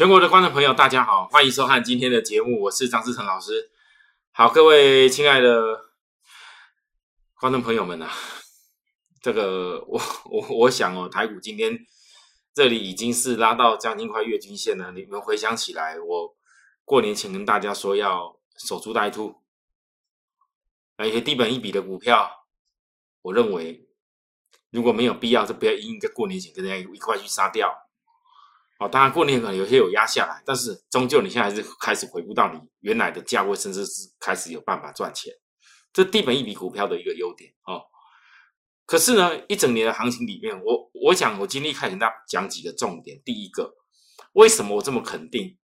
全国的观众朋友，大家好，欢迎收看今天的节目，我是张志成老师。好，各位亲爱的观众朋友们啊，这个我我我想哦，台股今天这里已经是拉到将近快月均线了。你们回想起来，我过年前跟大家说要守株待兔，那一些低本一笔的股票，我认为如果没有必要，就不要因一个过年前跟大家一块去杀掉。哦，当然过年可能有些有压下来，但是终究你现在还是开始回不到你原来的价位，甚至是开始有办法赚钱。这低本一笔股票的一个优点哦。可是呢，一整年的行情里面，我我想我今天开始大家讲几个重点。第一个，为什么我这么肯定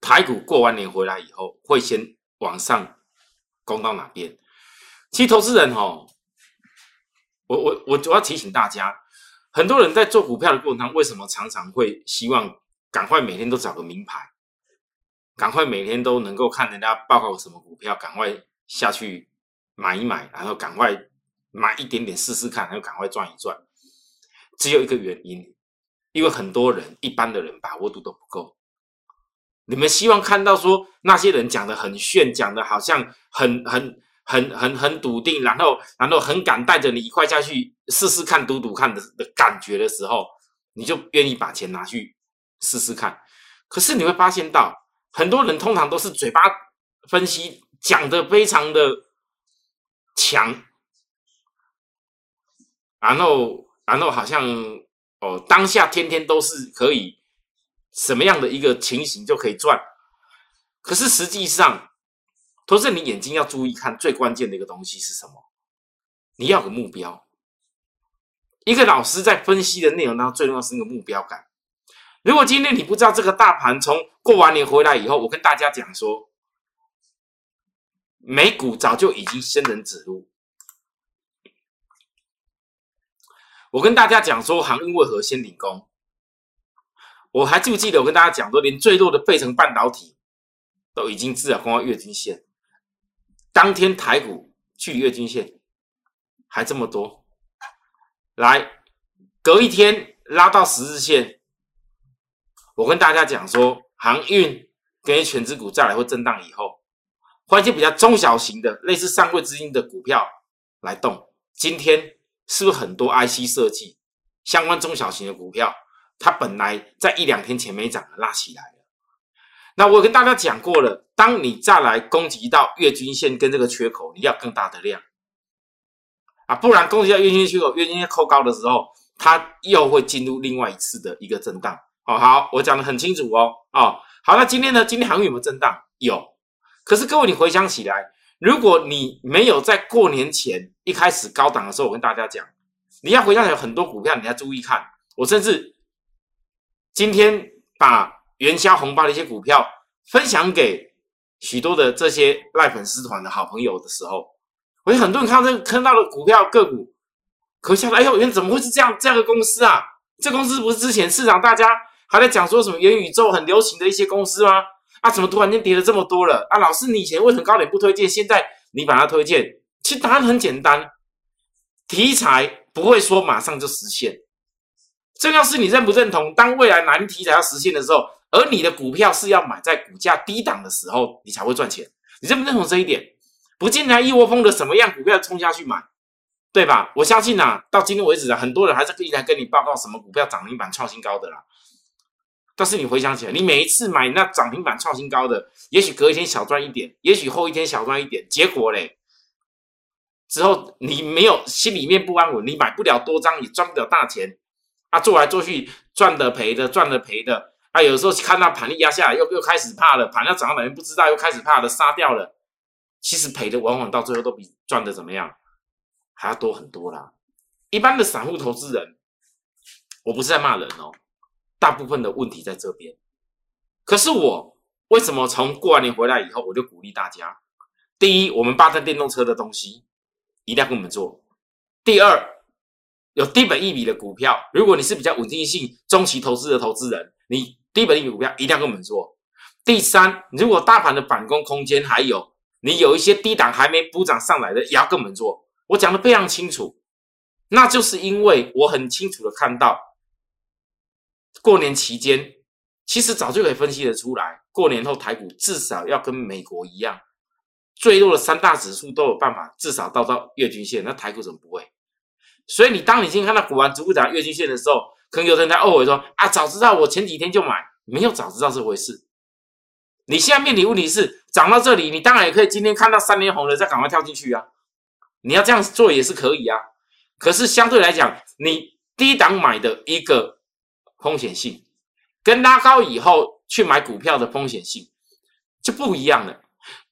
台股过完年回来以后会先往上攻到哪边？其实投资人哦，我我我主要提醒大家。很多人在做股票的过程中，为什么常常会希望赶快每天都找个名牌，赶快每天都能够看人家报告什么股票，赶快下去买一买，然后赶快买一点点试试看，然后赶快赚一赚。只有一个原因，因为很多人一般的人把握度都不够。你们希望看到说那些人讲的很炫，讲的好像很很。很很很笃定，然后然后很敢带着你一块下去试试看、赌赌看的的感觉的时候，你就愿意把钱拿去试试看。可是你会发现到，很多人通常都是嘴巴分析讲的非常的强，然后然后好像哦当下天天都是可以什么样的一个情形就可以赚，可是实际上。投资你眼睛要注意看，最关键的一个东西是什么？你要个目标。一个老师在分析的内容当中，最重要是那个目标感。如果今天你不知道这个大盘从过完年回来以后，我跟大家讲说，美股早就已经仙人指路。我跟大家讲说，航运为何先领功？我还记不记得我跟大家讲说，连最弱的费城半导体都已经至少攻到月均线。当天台股距离月均线还这么多，来隔一天拉到十日线，我跟大家讲说，航运跟全指股再来会震荡以后，换一些比较中小型的类似上柜资金的股票来动。今天是不是很多 IC 设计相关中小型的股票，它本来在一两天前没涨的拉起来了？那我跟大家讲过了，当你再来攻击到月均线跟这个缺口，你要更大的量啊，不然攻击到月均线缺口，月均线扣高的时候，它又会进入另外一次的一个震荡。哦，好，我讲的很清楚哦。哦，好，那今天呢？今天行情有没有震荡？有。可是各位，你回想起来，如果你没有在过年前一开始高档的时候，我跟大家讲，你要回想起来很多股票，你要注意看。我甚至今天把。元宵红包的一些股票分享给许多的这些赖粉丝团的好朋友的时候，我觉得很多人看到这个看到的股票个股，可笑了。哎呦，原怎么会是这样这样的公司啊？这公司不是之前市场大家还在讲说什么元宇宙很流行的一些公司吗？啊，怎么突然间跌了这么多了？啊，老师，你以前为什么高点不推荐？现在你把它推荐？其实答案很简单，题材不会说马上就实现，重要是你认不认同。当未来难题材要实现的时候。而你的股票是要买在股价低档的时候，你才会赚钱。你认不认同这一点？不进来一窝蜂的什么样股票冲下去买，对吧？我相信呐，到今天为止啊，很多人还是依然跟你报告什么股票涨停板创新高的啦。但是你回想起来，你每一次买那涨停板创新高的，也许隔一天小赚一点，也许后一天小赚一点，结果嘞，之后你没有心里面不安稳，你买不了多张，也赚不了大钱啊，做来做去赚的赔的，赚的赔的。啊，有时候看到盘力压下来，又又开始怕了，盘要涨到哪边不知道，又开始怕了，杀掉了。其实赔的往往到最后都比赚的怎么样还要多很多啦。一般的散户投资人，我不是在骂人哦，大部分的问题在这边。可是我为什么从过完年回来以后，我就鼓励大家：第一，我们八台电动车的东西一定要跟我们做；第二，有低本一笔的股票，如果你是比较稳定性中期投资的投资人，你。低本利股票一定要跟我们做。第三，如果大盘的反攻空间还有，你有一些低档还没补涨上来的，也要跟我们做。我讲的非常清楚，那就是因为我很清楚的看到，过年期间其实早就可以分析得出来，过年后台股至少要跟美国一样，最弱的三大指数都有办法至少到到月均线，那台股怎么不会？所以你当你今天看到股王逐步涨月均线的时候，可能有人在懊悔说啊，早知道我前几天就买，没有早知道这回事。你现在面临问题是涨到这里，你当然也可以今天看到三连红了再赶快跳进去啊，你要这样做也是可以啊。可是相对来讲，你低档买的一个风险性，跟拉高以后去买股票的风险性就不一样了。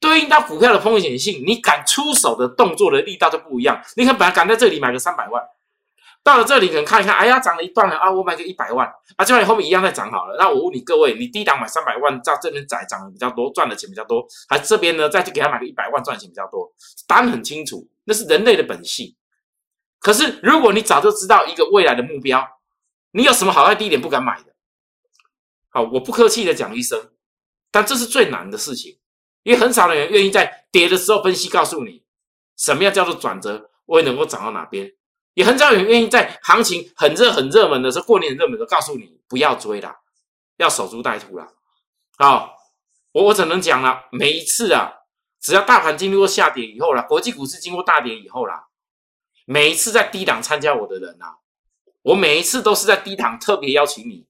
对应到股票的风险性，你敢出手的动作的力道就不一样。你可能本来敢在这里买个三百万，到了这里可能看一看，哎呀，涨了一段了啊，我买个一百万啊，就算你后面一样再涨好了。那我问你各位，你低档买三百万，在这边窄涨的比较多，赚的钱比较多，还是这边呢再去给他买个一百万赚钱比较多？答案很清楚，那是人类的本性。可是如果你早就知道一个未来的目标，你有什么好在低点不敢买的？好，我不客气的讲一声，但这是最难的事情。因为很少的人愿意在跌的时候分析，告诉你什么样叫做转折，我也能够涨到哪边。也很少有人愿意在行情很热、很热门的时候，过年热门的时候告诉你不要追啦，要守株待兔啦。好，我我只能讲了，每一次啊，只要大盘经历过下跌以后啦，国际股市经过大跌以后啦，每一次在低档参加我的人啊，我每一次都是在低档特别邀请你，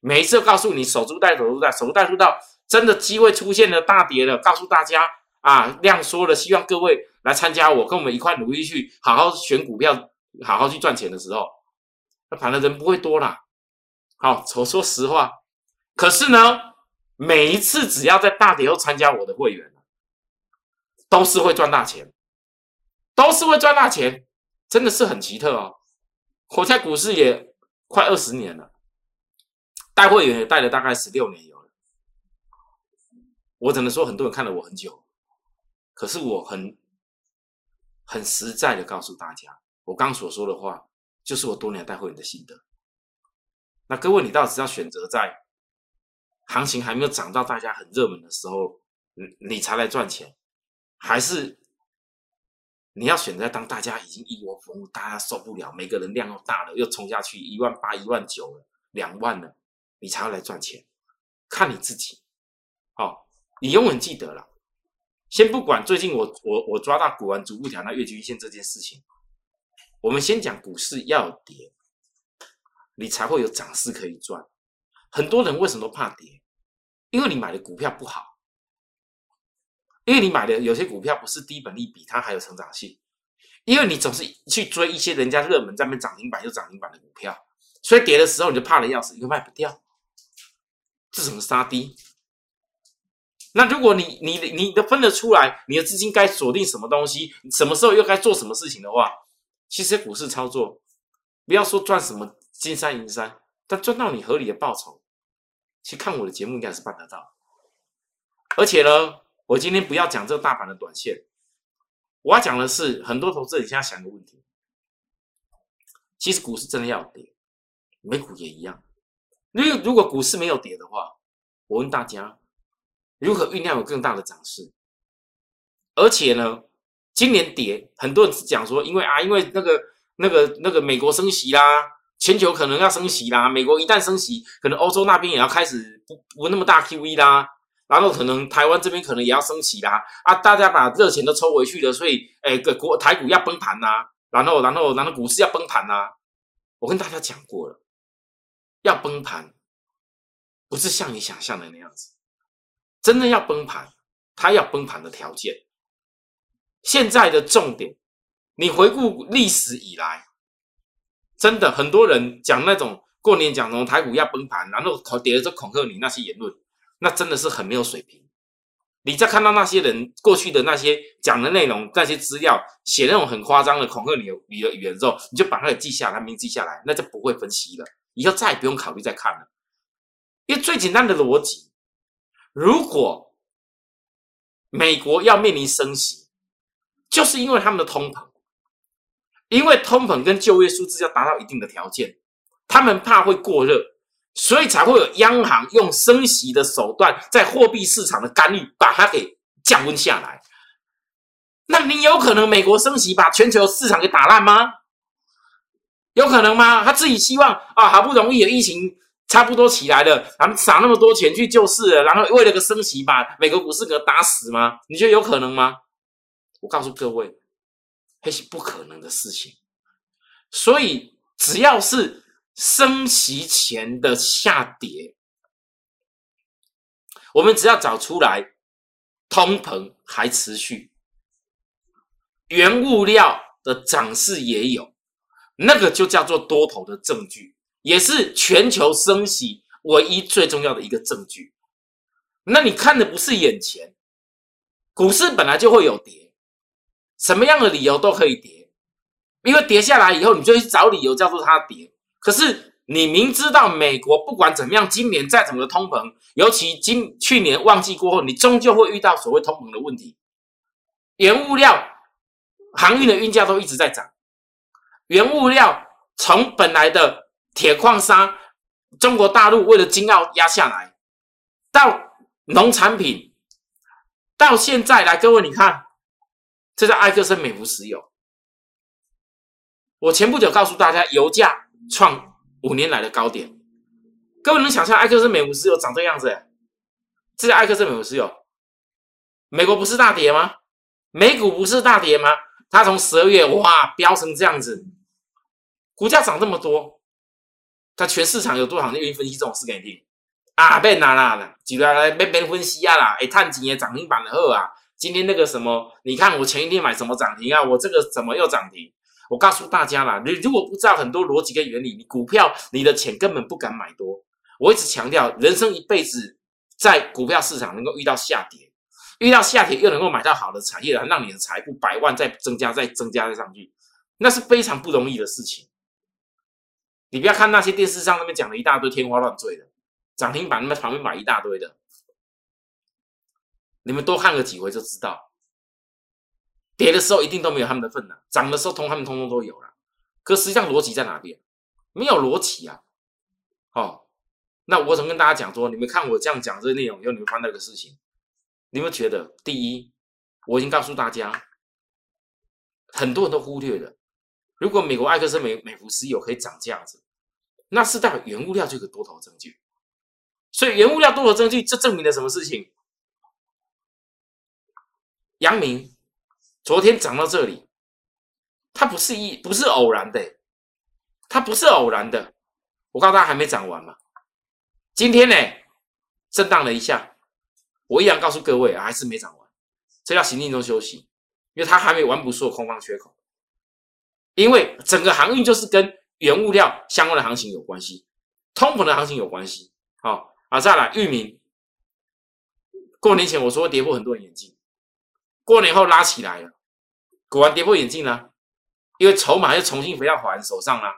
每一次告诉你守株待兔，守株待兔到。真的机会出现了，大跌了，告诉大家啊，量缩了，希望各位来参加我，跟我们一块努力去好好选股票，好好去赚钱的时候，那盘的人不会多啦。好，我说实话，可是呢，每一次只要在大跌后参加我的会员，都是会赚大钱，都是会赚大钱，真的是很奇特哦。我在股市也快二十年了，带会员也带了大概十六年有了。我只能说，很多人看了我很久，可是我很很实在的告诉大家，我刚所说的话，就是我多年带会员的心得。那各位，你到底是要选择在行情还没有涨到大家很热门的时候，你你才来赚钱，还是你要选择当大家已经一窝蜂，大家受不了，每个人量又大了，又冲下去一万八、一万九了，两万了，你才要来赚钱？看你自己，好。你永远记得了，先不管最近我我我抓到股王逐步调那月均线这件事情，我们先讲股市要跌，你才会有涨势可以赚。很多人为什么怕跌？因为你买的股票不好，因为你买的有些股票不是低本利比，它还有成长性，因为你总是去追一些人家热门在那涨停板又涨停板的股票，所以跌的时候你就怕的要死，又卖不掉，这什么杀低？那如果你你你都分得出来，你的资金该锁定什么东西，什么时候又该做什么事情的话，其实股市操作，不要说赚什么金山银山，但赚到你合理的报酬，去看我的节目应该是办得到。而且呢，我今天不要讲这个大盘的短线，我要讲的是很多投资人现在想个问题，其实股市真的要跌，美股也一样。因为如果股市没有跌的话，我问大家。如何酝酿有更大的涨势？而且呢，今年跌，很多人讲说，因为啊，因为那个、那个、那个美国升息啦，全球可能要升息啦。美国一旦升息，可能欧洲那边也要开始不不那么大 QE 啦，然后可能台湾这边可能也要升息啦。啊，大家把热钱都抽回去了，所以，哎，个国台股要崩盘呐，然后，然后，然后股市要崩盘呐。我跟大家讲过了，要崩盘，不是像你想象的那样子。真的要崩盘，它要崩盘的条件。现在的重点，你回顾历史以来，真的很多人讲那种过年讲什么台股要崩盘，然后恐跌了就恐吓你那些言论，那真的是很没有水平。你再看到那些人过去的那些讲的内容、那些资料，写那种很夸张的恐吓你的你的语言之后，你就把它给记下来，名记下来，那就不会分析了，以后再也不用考虑再看了，因为最简单的逻辑。如果美国要面临升息，就是因为他们的通膨，因为通膨跟就业数字要达到一定的条件，他们怕会过热，所以才会有央行用升息的手段，在货币市场的干预，把它给降温下来。那你有可能美国升息把全球市场给打烂吗？有可能吗？他自己希望啊，好不容易有疫情。差不多起来了，咱们撒那么多钱去救市，然后为了个升息把美国股市给打死吗？你觉得有可能吗？我告诉各位，那是不可能的事情。所以只要是升息前的下跌，我们只要找出来，通膨还持续，原物料的涨势也有，那个就叫做多头的证据。也是全球升息唯一最重要的一个证据。那你看的不是眼前，股市本来就会有跌，什么样的理由都可以跌，因为跌下来以后，你就去找理由叫做它跌。可是你明知道美国不管怎么样，今年再怎么的通膨，尤其今去年旺季过后，你终究会遇到所谓通膨的问题。原物料、航运的运价都一直在涨，原物料从本来的。铁矿砂，中国大陆为了金澳压下来，到农产品，到现在来，各位你看，这叫埃克森美孚石油。我前不久告诉大家，油价创五年来的高点。各位能想象埃克森美孚石油长这样子？这是埃克森美孚石油。美国不是大跌吗？美股不是大跌吗？它从十二月哇飙成这样子，股价涨这么多。它全市场有多少人愿意分析这种事给你听啊？别拿啦啦，举来来别别分析啊啦！哎，探几年涨停板的货啊！今天那个什么，你看我前一天买什么涨停啊？我这个怎么又涨停？我告诉大家啦，你如果不知道很多逻辑跟原理，你股票你的钱根本不敢买多。我一直强调，人生一辈子在股票市场能够遇到下跌，遇到下跌又能够买到好的产业，让你的财富百万再增加、再增加、再上去，那是非常不容易的事情。你不要看那些电视上那边讲了一大堆天花乱坠的涨停板，那边旁边买一大堆的，你们多看个几回就知道，跌的时候一定都没有他们的份了，涨的时候通他们通通都有了。可实际上逻辑在哪边？没有逻辑啊！哦，那我怎么跟大家讲说，你们看我这样讲这个内容有，你们发那个事情，你们觉得第一，我已经告诉大家，很多人都忽略了。如果美国埃克森美美孚石油可以涨这样子，那是代表原物料就有多头证据。所以原物料多头证据，这证明了什么事情？阳明昨天涨到这里，它不是一不是偶然的，它不是偶然的。我告诉大家还没涨完嘛。今天呢，震荡了一下，我依然告诉各位还是没涨完，这叫行进中休息，因为它还没完补所有空方缺口。因为整个航运就是跟原物料相关的行情有关系，通膨的行情有关系。好啊，再来域名。过年前我说跌破很多人眼镜，过年后拉起来了，果然跌破眼镜了。因为筹码又重新回到华人手上了，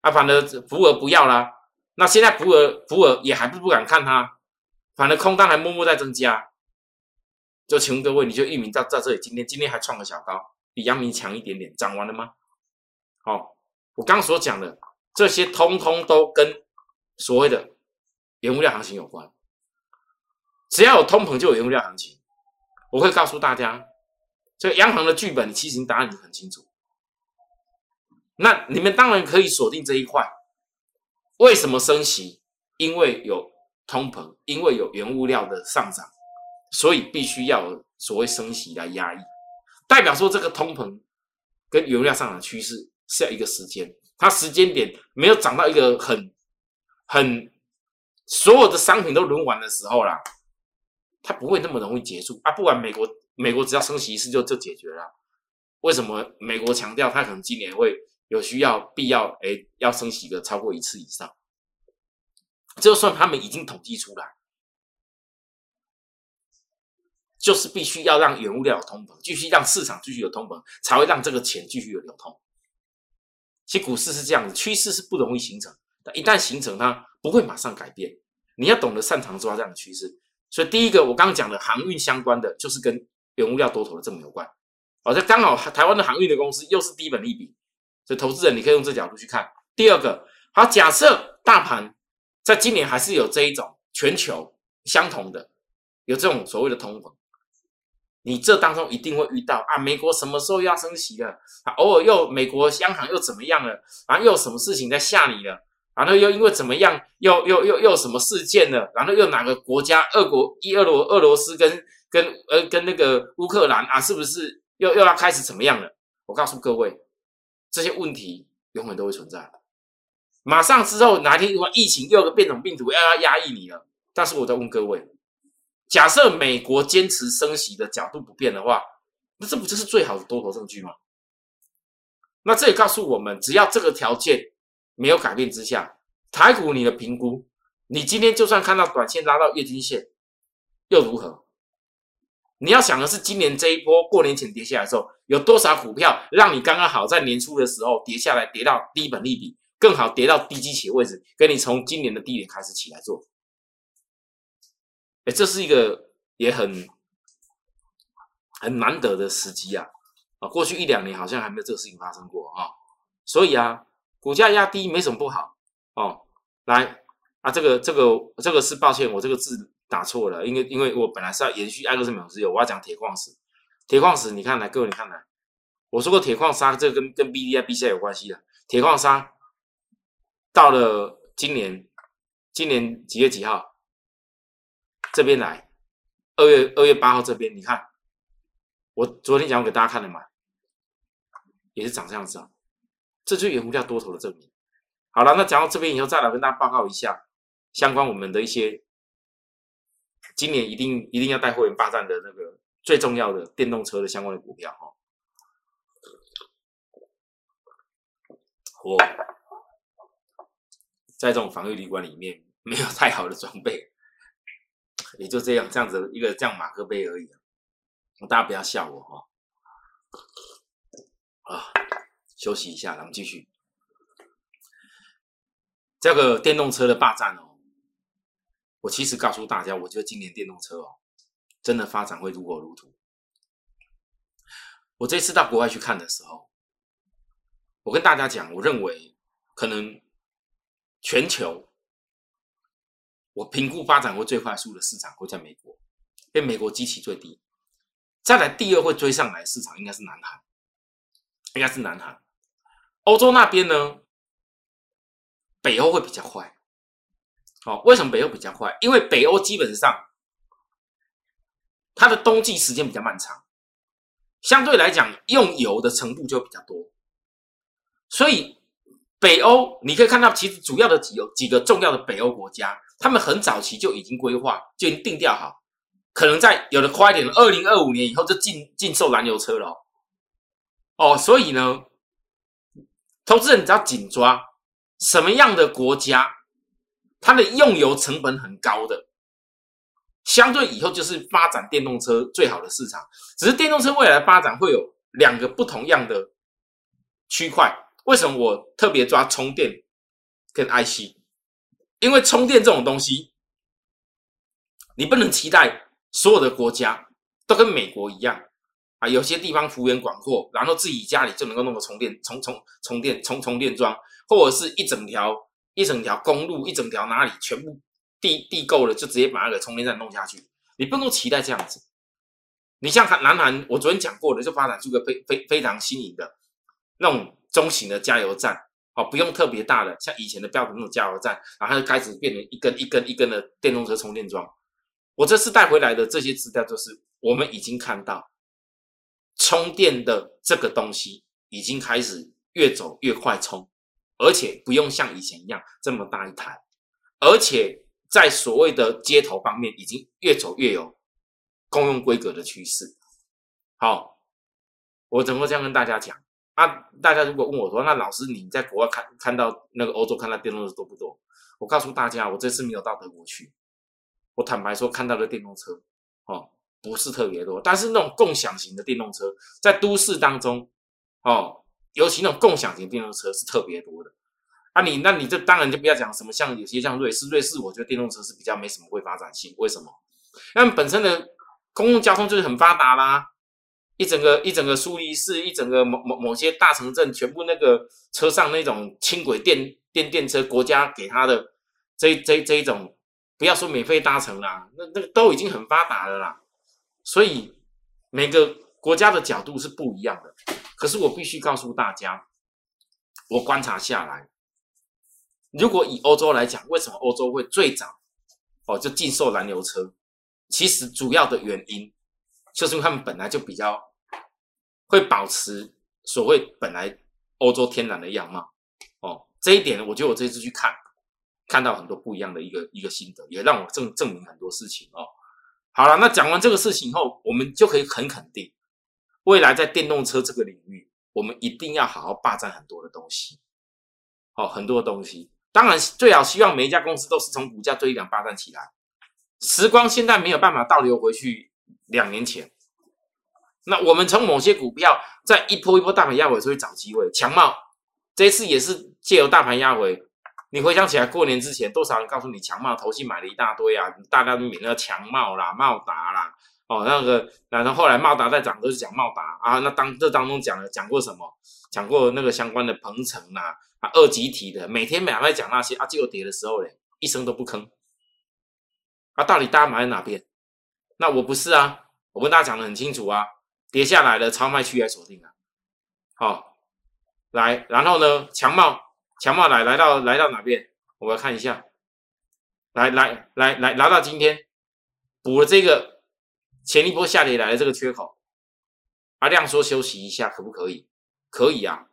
啊，反正福尔不要了，那现在福尔福尔也还不不敢看它，反正空单还默默在增加。就请问各位，你就域名到到这里，今天今天还创个小高，比阳明强一点点，涨完了吗？好，我刚所讲的这些，通通都跟所谓的原物料行情有关。只要有通膨，就有原物料行情。我会告诉大家，这个央行的剧本，其实答案已经很清楚。那你们当然可以锁定这一块。为什么升息？因为有通膨，因为有原物料的上涨，所以必须要所谓升息来压抑，代表说这个通膨跟原物料上涨趋势。是一个时间，它时间点没有涨到一个很很所有的商品都轮完的时候啦，它不会那么容易结束啊！不管美国美国只要升息一次就就解决了。为什么美国强调它可能今年会有需要必要哎要升息个超过一次以上？就算他们已经统计出来，就是必须要让原物料有通膨，继续让市场继续有通膨，才会让这个钱继续有流通。其实股市是这样子，趋势是不容易形成，但一旦形成，它不会马上改变。你要懂得擅长抓这样的趋势。所以第一个，我刚刚讲的航运相关的，就是跟原物料多头的这么有关。哦，这刚好台湾的航运的公司又是低本利比，所以投资人你可以用这角度去看。第二个，好，假设大盘在今年还是有这一种全球相同的，有这种所谓的通膨。你这当中一定会遇到啊，美国什么时候要升息了？啊，偶尔又美国央行又怎么样了？啊，又有什么事情在吓你了？然后又因为怎么样，又又又又什么事件了？然后又哪个国家？俄国一俄罗俄罗斯跟跟呃跟那个乌克兰啊，是不是又又要开始怎么样了？我告诉各位，这些问题永远都会存在。马上之后哪天如果疫情又有个变种病毒要要压抑你了，但是我在问各位，假设美国坚持升息的角度不变的话，那这不就是最好的多头证据吗？那这也告诉我们，只要这个条件没有改变之下，台股你的评估，你今天就算看到短线拉到月均线，又如何？你要想的是，今年这一波过年前跌下来的时候，有多少股票让你刚刚好在年初的时候跌下来，跌到低本利比？更好跌到低基企位置，给你从今年的低点开始起来做。哎，这是一个也很很难得的时机啊！啊，过去一两年好像还没有这个事情发生过啊。所以啊，股价压低没什么不好哦。来啊，这个这个这个是抱歉，我这个字打错了，因为因为我本来是要延续爱克斯美石油，我要讲铁矿石。铁矿石，你看来各位，你看来，我说过铁矿砂，这个跟跟 B D I B C 有关系的，铁矿砂。到了今年，今年几月几号？这边来，二月二月八号这边，你看，我昨天讲给大家看了嘛，也是长这样子啊，这就原物料多头的证明。好了，那讲到这边以后，再来跟大家报告一下相关我们的一些今年一定一定要带会员霸占的那个最重要的电动车的相关的股票哈。我。在这种防御旅馆里面，没有太好的装备，也就这样这样子一个这样马克杯而已。大家不要笑我哈。啊，休息一下，咱们继续。这个电动车的霸占哦，我其实告诉大家，我觉得今年电动车哦，真的发展会如火如荼。我这次到国外去看的时候，我跟大家讲，我认为可能。全球，我评估发展会最快速的市场会在美国，因为美国激起最低。再来第二会追上来市场应该是南韩，应该是南韩。欧洲那边呢，北欧会比较快。哦，为什么北欧比较快？因为北欧基本上它的冬季时间比较漫长，相对来讲用油的程度就比较多，所以。北欧，你可以看到，其实主要的几有几个重要的北欧国家，他们很早期就已经规划，就已经定调好，可能在有的快一点，二零二五年以后就禁禁售燃油车了。哦，所以呢，投资人只要紧抓什么样的国家，它的用油成本很高的，相对以后就是发展电动车最好的市场。只是电动车未来发展会有两个不同样的区块。为什么我特别抓充电跟 IC？因为充电这种东西，你不能期待所有的国家都跟美国一样啊，有些地方幅员广阔，然后自己家里就能够弄个充电、充充充电、充充电桩，或者是一整条一整条公路、一整条哪里全部地地够了，就直接把那个充电站弄下去。你不能够期待这样子。你像南韩，我昨天讲过的，就发展出个非非非常新颖的那种。中型的加油站，哦，不用特别大的，像以前的标准那种加油站，然后就开始变成一根一根一根的电动车充电桩。我这次带回来的这些资料，就是我们已经看到充电的这个东西已经开始越走越快充，而且不用像以前一样这么大一台，而且在所谓的接头方面，已经越走越有公用规格的趋势。好，我怎么这样跟大家讲？啊，大家如果问我说，那老师你在国外看看到那个欧洲看到电动车多不多？我告诉大家，我这次没有到德国去，我坦白说看到的电动车哦不是特别多，但是那种共享型的电动车在都市当中哦，尤其那种共享型电动车是特别多的。啊，你那你这当然就不要讲什么像有些像瑞士，瑞士我觉得电动车是比较没什么会发展性，为什么？因为本身的公共交通就是很发达啦。一整个一整个苏黎世，一整个某某某些大城镇，全部那个车上那种轻轨电电电车，国家给他的这这这一种，不要说免费搭乘啦，那那个都已经很发达了啦。所以每个国家的角度是不一样的。可是我必须告诉大家，我观察下来，如果以欧洲来讲，为什么欧洲会最早哦就禁售燃油车？其实主要的原因就是因为他们本来就比较会保持所谓本来欧洲天然的样貌哦。这一点，我觉得我这次去看，看到很多不一样的一个一个心得，也让我证证明很多事情哦。好了，那讲完这个事情后，我们就可以很肯定，未来在电动车这个领域，我们一定要好好霸占很多的东西，哦，很多的东西。当然，最好希望每一家公司都是从股价堆量霸占起来。时光现在没有办法倒流回去两年前，那我们从某些股票在一波一波大盘压回，就会找机会。强茂这一次也是借由大盘压回，你回想起来，过年之前多少人告诉你强茂投信买了一大堆啊，大家都免了强茂啦、茂达啦，哦，那个，然后后来茂达在涨，都是讲茂达啊。那当这当中讲了讲过什么？讲过那个相关的鹏程啊，啊，二级体的，每天每晚在讲那些啊，结果跌的时候嘞，一声都不吭。啊，到底大家买在哪边？那我不是啊，我跟大家讲的很清楚啊，跌下来的超卖区来锁定啊。好，来，然后呢，强茂，强茂来来到来到哪边？我们看一下，来来来来，来到今天补了这个前一波下跌来的这个缺口，啊，亮说休息一下，可不可以？可以啊。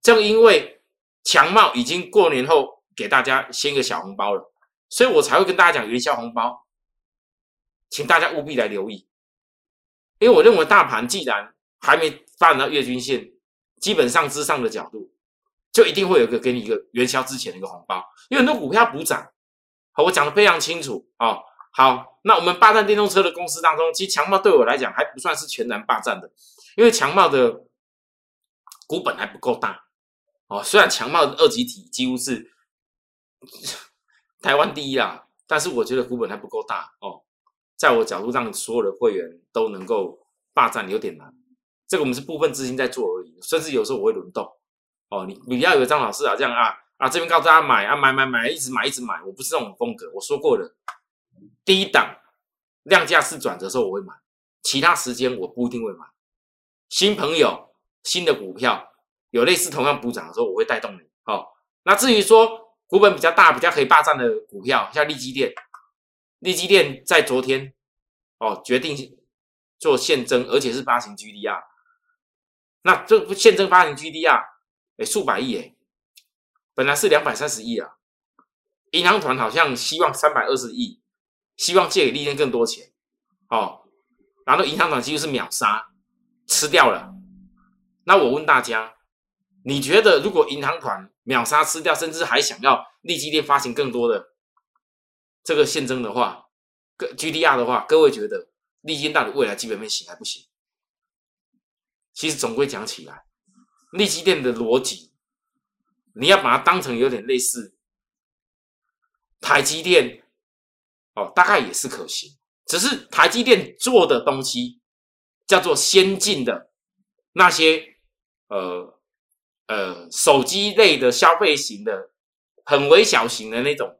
正因为强茂已经过年后给大家先个小红包了，所以我才会跟大家讲元宵红包。请大家务必来留意，因为我认为大盘既然还没发展到月均线，基本上之上的角度，就一定会有一个给你一个元宵之前的一个红包。因为很多股票补涨，好，我讲的非常清楚哦。好，那我们霸占电动车的公司当中，其实强茂对我来讲还不算是全然霸占的，因为强茂的股本还不够大哦。虽然强茂的二级体几乎是 台湾第一啦，但是我觉得股本还不够大哦。在我角度上，所有的会员都能够霸占有点难。这个我们是部分资金在做而已，甚至有时候我会轮动。哦，你你要有张老师啊，这样啊啊，这边告诉大家买啊买买买，一直买一直买。我不是这种风格，我说过了，第一档量价是转折时候我会买，其他时间我不一定会买。新朋友、新的股票有类似同样补涨的时候，我会带动你。哦，那至于说股本比较大、比较可以霸占的股票，像利基电。利基电在昨天哦决定做现增，而且是发行 GDR。那这现增发行 GDR，哎，数百亿哎，本来是两百三十亿啊。银行团好像希望三百二十亿，希望借给利电更多钱哦。然后银行团几乎是秒杀，吃掉了。那我问大家，你觉得如果银行团秒杀吃掉，甚至还想要利基电发行更多的？这个现增的话，各 GDR 的话，各位觉得利基到底未来基本面行还不行？其实总归讲起来，利基电的逻辑，你要把它当成有点类似台积电哦，大概也是可行。只是台积电做的东西叫做先进的那些呃呃手机类的消费型的很微小型的那种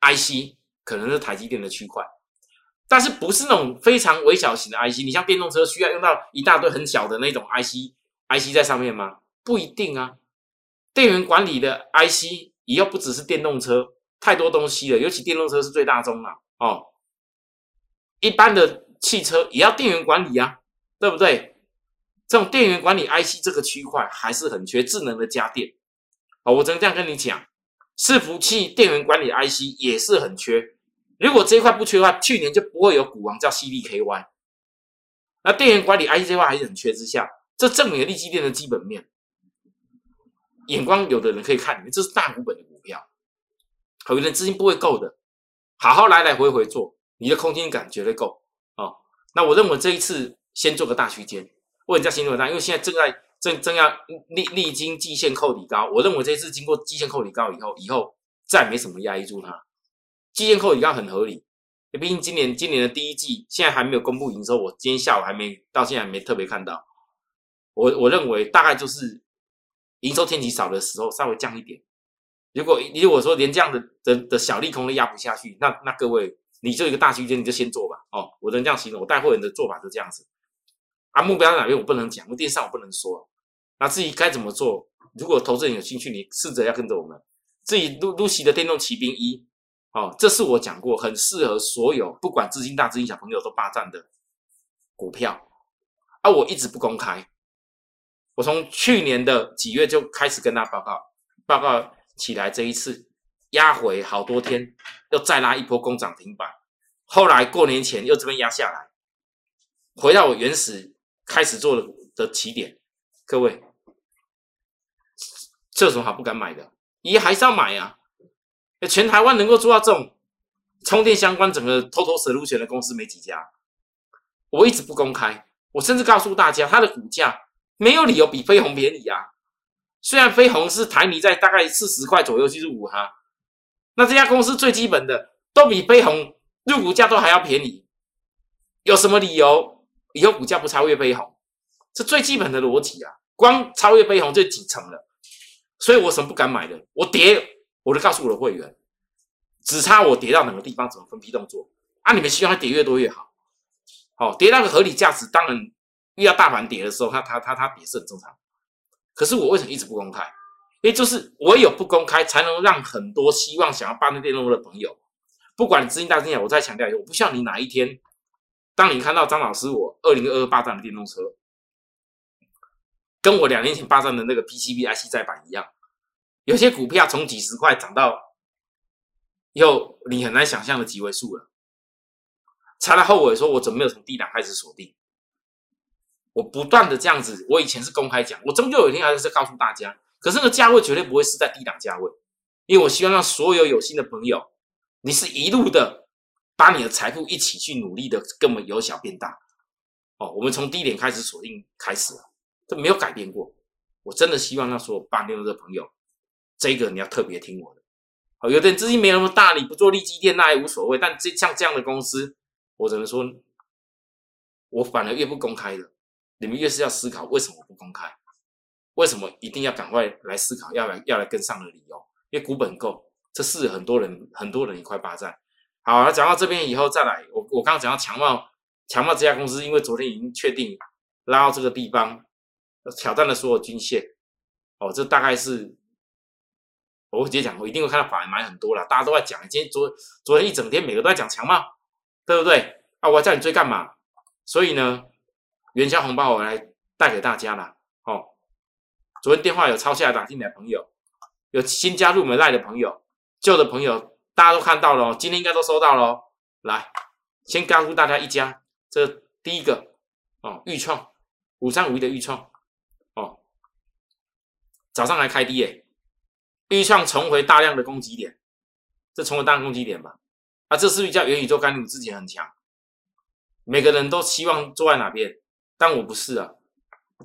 IC。可能是台积电的区块，但是不是那种非常微小型的 IC？你像电动车需要用到一大堆很小的那种 IC I C 在上面吗？不一定啊。电源管理的 IC 以后不只是电动车，太多东西了，尤其电动车是最大宗了哦。一般的汽车也要电源管理啊，对不对？这种电源管理 IC 这个区块还是很缺，智能的家电哦，我只能这样跟你讲，伺服器电源管理 IC 也是很缺。如果这一块不缺的话，去年就不会有股王叫 CDKY。那电源管理 IC 这块还是很缺之下，这证明了利基电的基本面。眼光有的人可以看里面，这是大股本的股票，有的人资金不会够的，好好来来回回做，你的空间感绝对够哦。那我认为这一次先做个大区间，为什么叫先做大？因为现在正在正正要历历经季线扣底高，我认为这次经过季线扣底高以后，以后再没什么压抑住它。基线扣底高很合理，毕竟今年今年的第一季现在还没有公布营收，我今天下午还没到现在还没特别看到。我我认为大概就是营收天气少的时候稍微降一点。如果如果说连这样的的的小利空都压不下去，那那各位你就一个大区间你就先做吧。哦，我能这样形容，我带货人的做法是这样子。啊，目标在哪边我不能讲，我电视上我不能说。那至于该怎么做，如果投资人有兴趣，你试着要跟着我们。自己露露西的电动骑兵一，哦，这是我讲过，很适合所有不管资金大资金小朋友都霸占的股票，啊，我一直不公开，我从去年的几月就开始跟他报告，报告起来这一次压回好多天，又再拉一波攻涨停板，后来过年前又这边压下来，回到我原始开始做的的起点，各位，这有什么好不敢买的？咦还是要买啊！全台湾能够做到这种充电相关整个偷偷深入钱的公司没几家。我一直不公开，我甚至告诉大家，它的股价没有理由比飞鸿便宜啊。虽然飞鸿是台泥在大概四十块左右去入股它，那这家公司最基本的都比飞鸿入股价都还要便宜，有什么理由以后股价不超越飞鸿？这最基本的逻辑啊！光超越飞鸿就几成了。所以我什么不敢买的？我跌，我都告诉我的会员，只差我跌到哪个地方，怎么分批动作啊？你们希望它跌越多越好，好跌到个合理价值，当然遇到大盘跌的时候，它它它它跌是很正常。可是我为什么一直不公开？因为就是我有不公开，才能让很多希望想要霸占电动车的朋友，不管资金大资金小，我再强调一下，我不希望你哪一天，当你看到张老师我二零二二霸占的电动车，跟我两年前霸占的那个 PCB IC 再版一样。有些股票从几十块涨到，又你很难想象的几位数了。才来后悔说，我怎么没有从低档开始锁定？我不断的这样子，我以前是公开讲，我终究有一天还是告诉大家。可是那个价位绝对不会是在低档价位，因为我希望让所有有心的朋友，你是一路的把你的财富一起去努力的，跟我们由小变大。哦，我们从低点开始锁定开始了，这没有改变过。我真的希望让所有八六的朋友。这个你要特别听我的，好，有的人资金没有那么大，你不做利基店那也无所谓。但这像这样的公司，我只能说，我反而越不公开了，你们越是要思考为什么不公开，为什么一定要赶快来思考要来要来跟上的理由？因为股本够，这是很多人很多人一块霸占。好，那讲到这边以后再来，我我刚刚讲到强茂，强茂这家公司，因为昨天已经确定拉到这个地方，挑战了所有均线，哦，这大概是。我直接讲，我一定会看到法人买很多了，大家都在讲。今天昨昨天一整天，每个都在讲强嘛，对不对？啊，我叫你追干嘛？所以呢，元宵红包我来带给大家了。哦，昨天电话有抄下来打进来朋友，有新加入我们赖的朋友，旧的朋友大家都看到了，今天应该都收到了。来，先告诉大家一家，这第一个哦，豫创五三五一的豫创哦，早上来开低耶。预创重回大量的攻击点，这重回大量攻击点吧？啊，这是不是叫元宇宙概念之前很强？每个人都希望坐在哪边？但我不是啊。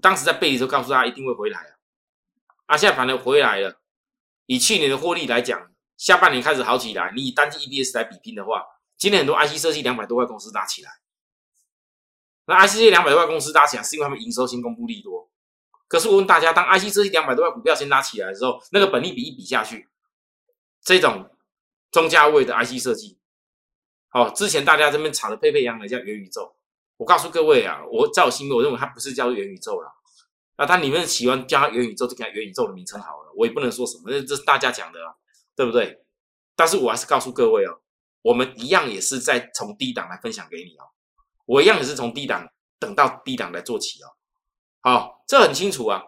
当时在背的时候告诉大家一定会回来啊，啊，现在反而回来了。以去年的获利来讲，下半年开始好起来。你以单季 EPS 来比拼的话，今天很多 IC 设计两百多块公司拉起来。那 IC 设计两百多块公司拉起来，是因为他们营收先公布利多。可是我问大家，当 IC 设计两百多块股票先拉起来的时候，那个本利比一比下去，这种中价位的 IC 设计，哦，之前大家这边炒的沸沸扬扬的叫元宇宙，我告诉各位啊，我在我心里我认为它不是叫做元宇宙了，那它里面喜欢叫元宇宙，就给它元宇宙的名称好了，我也不能说什么，这这是大家讲的，对不对？但是我还是告诉各位哦，我们一样也是在从低档来分享给你哦，我一样也是从低档等到低档来做起哦。好，这很清楚啊。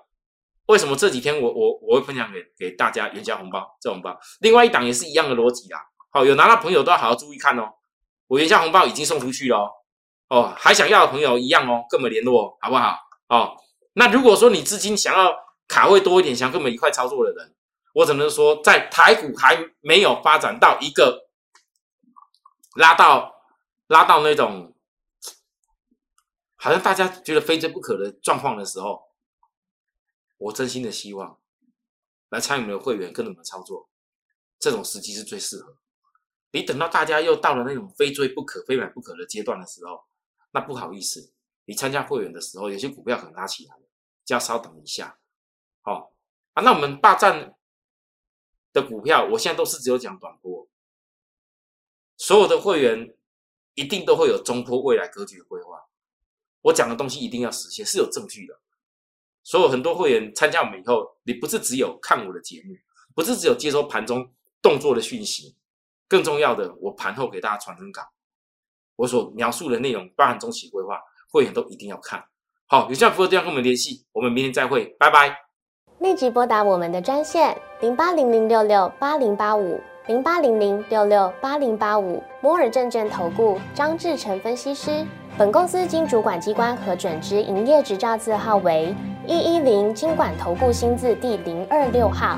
为什么这几天我我我会分享给给大家元宵红包这红包？另外一档也是一样的逻辑啊。好，有拿到朋友都要好好注意看哦。我元宵红包已经送出去了哦，哦还想要的朋友一样哦，跟我们联络好不好？哦，那如果说你资金想要卡位多一点，想跟我们一块操作的人，我只能说，在台股还没有发展到一个拉到拉到那种。好像大家觉得非追不可的状况的时候，我真心的希望来参与我们的会员跟我们操作，这种时机是最适合。你等到大家又到了那种非追不可、非买不可的阶段的时候，那不好意思，你参加会员的时候，有些股票可能拉起来了，就要稍等一下。好啊，那我们霸占的股票，我现在都是只有讲短波，所有的会员一定都会有中波未来格局的规划。我讲的东西一定要实现，是有证据的。所有很多会员参加我们以后，你不是只有看我的节目，不是只有接收盘中动作的讯息，更重要的，我盘后给大家传真稿，我所描述的内容包含中期规划，会员都一定要看。好，有需要服务都要跟我们联系，我们明天再会，拜拜。立即拨打我们的专线零八零零六六八零八五零八零零六六八零八五摩尔证券投顾张志成分析师。本公司经主管机关核准之营业执照字号为一一零金管投顾新字第零二六号。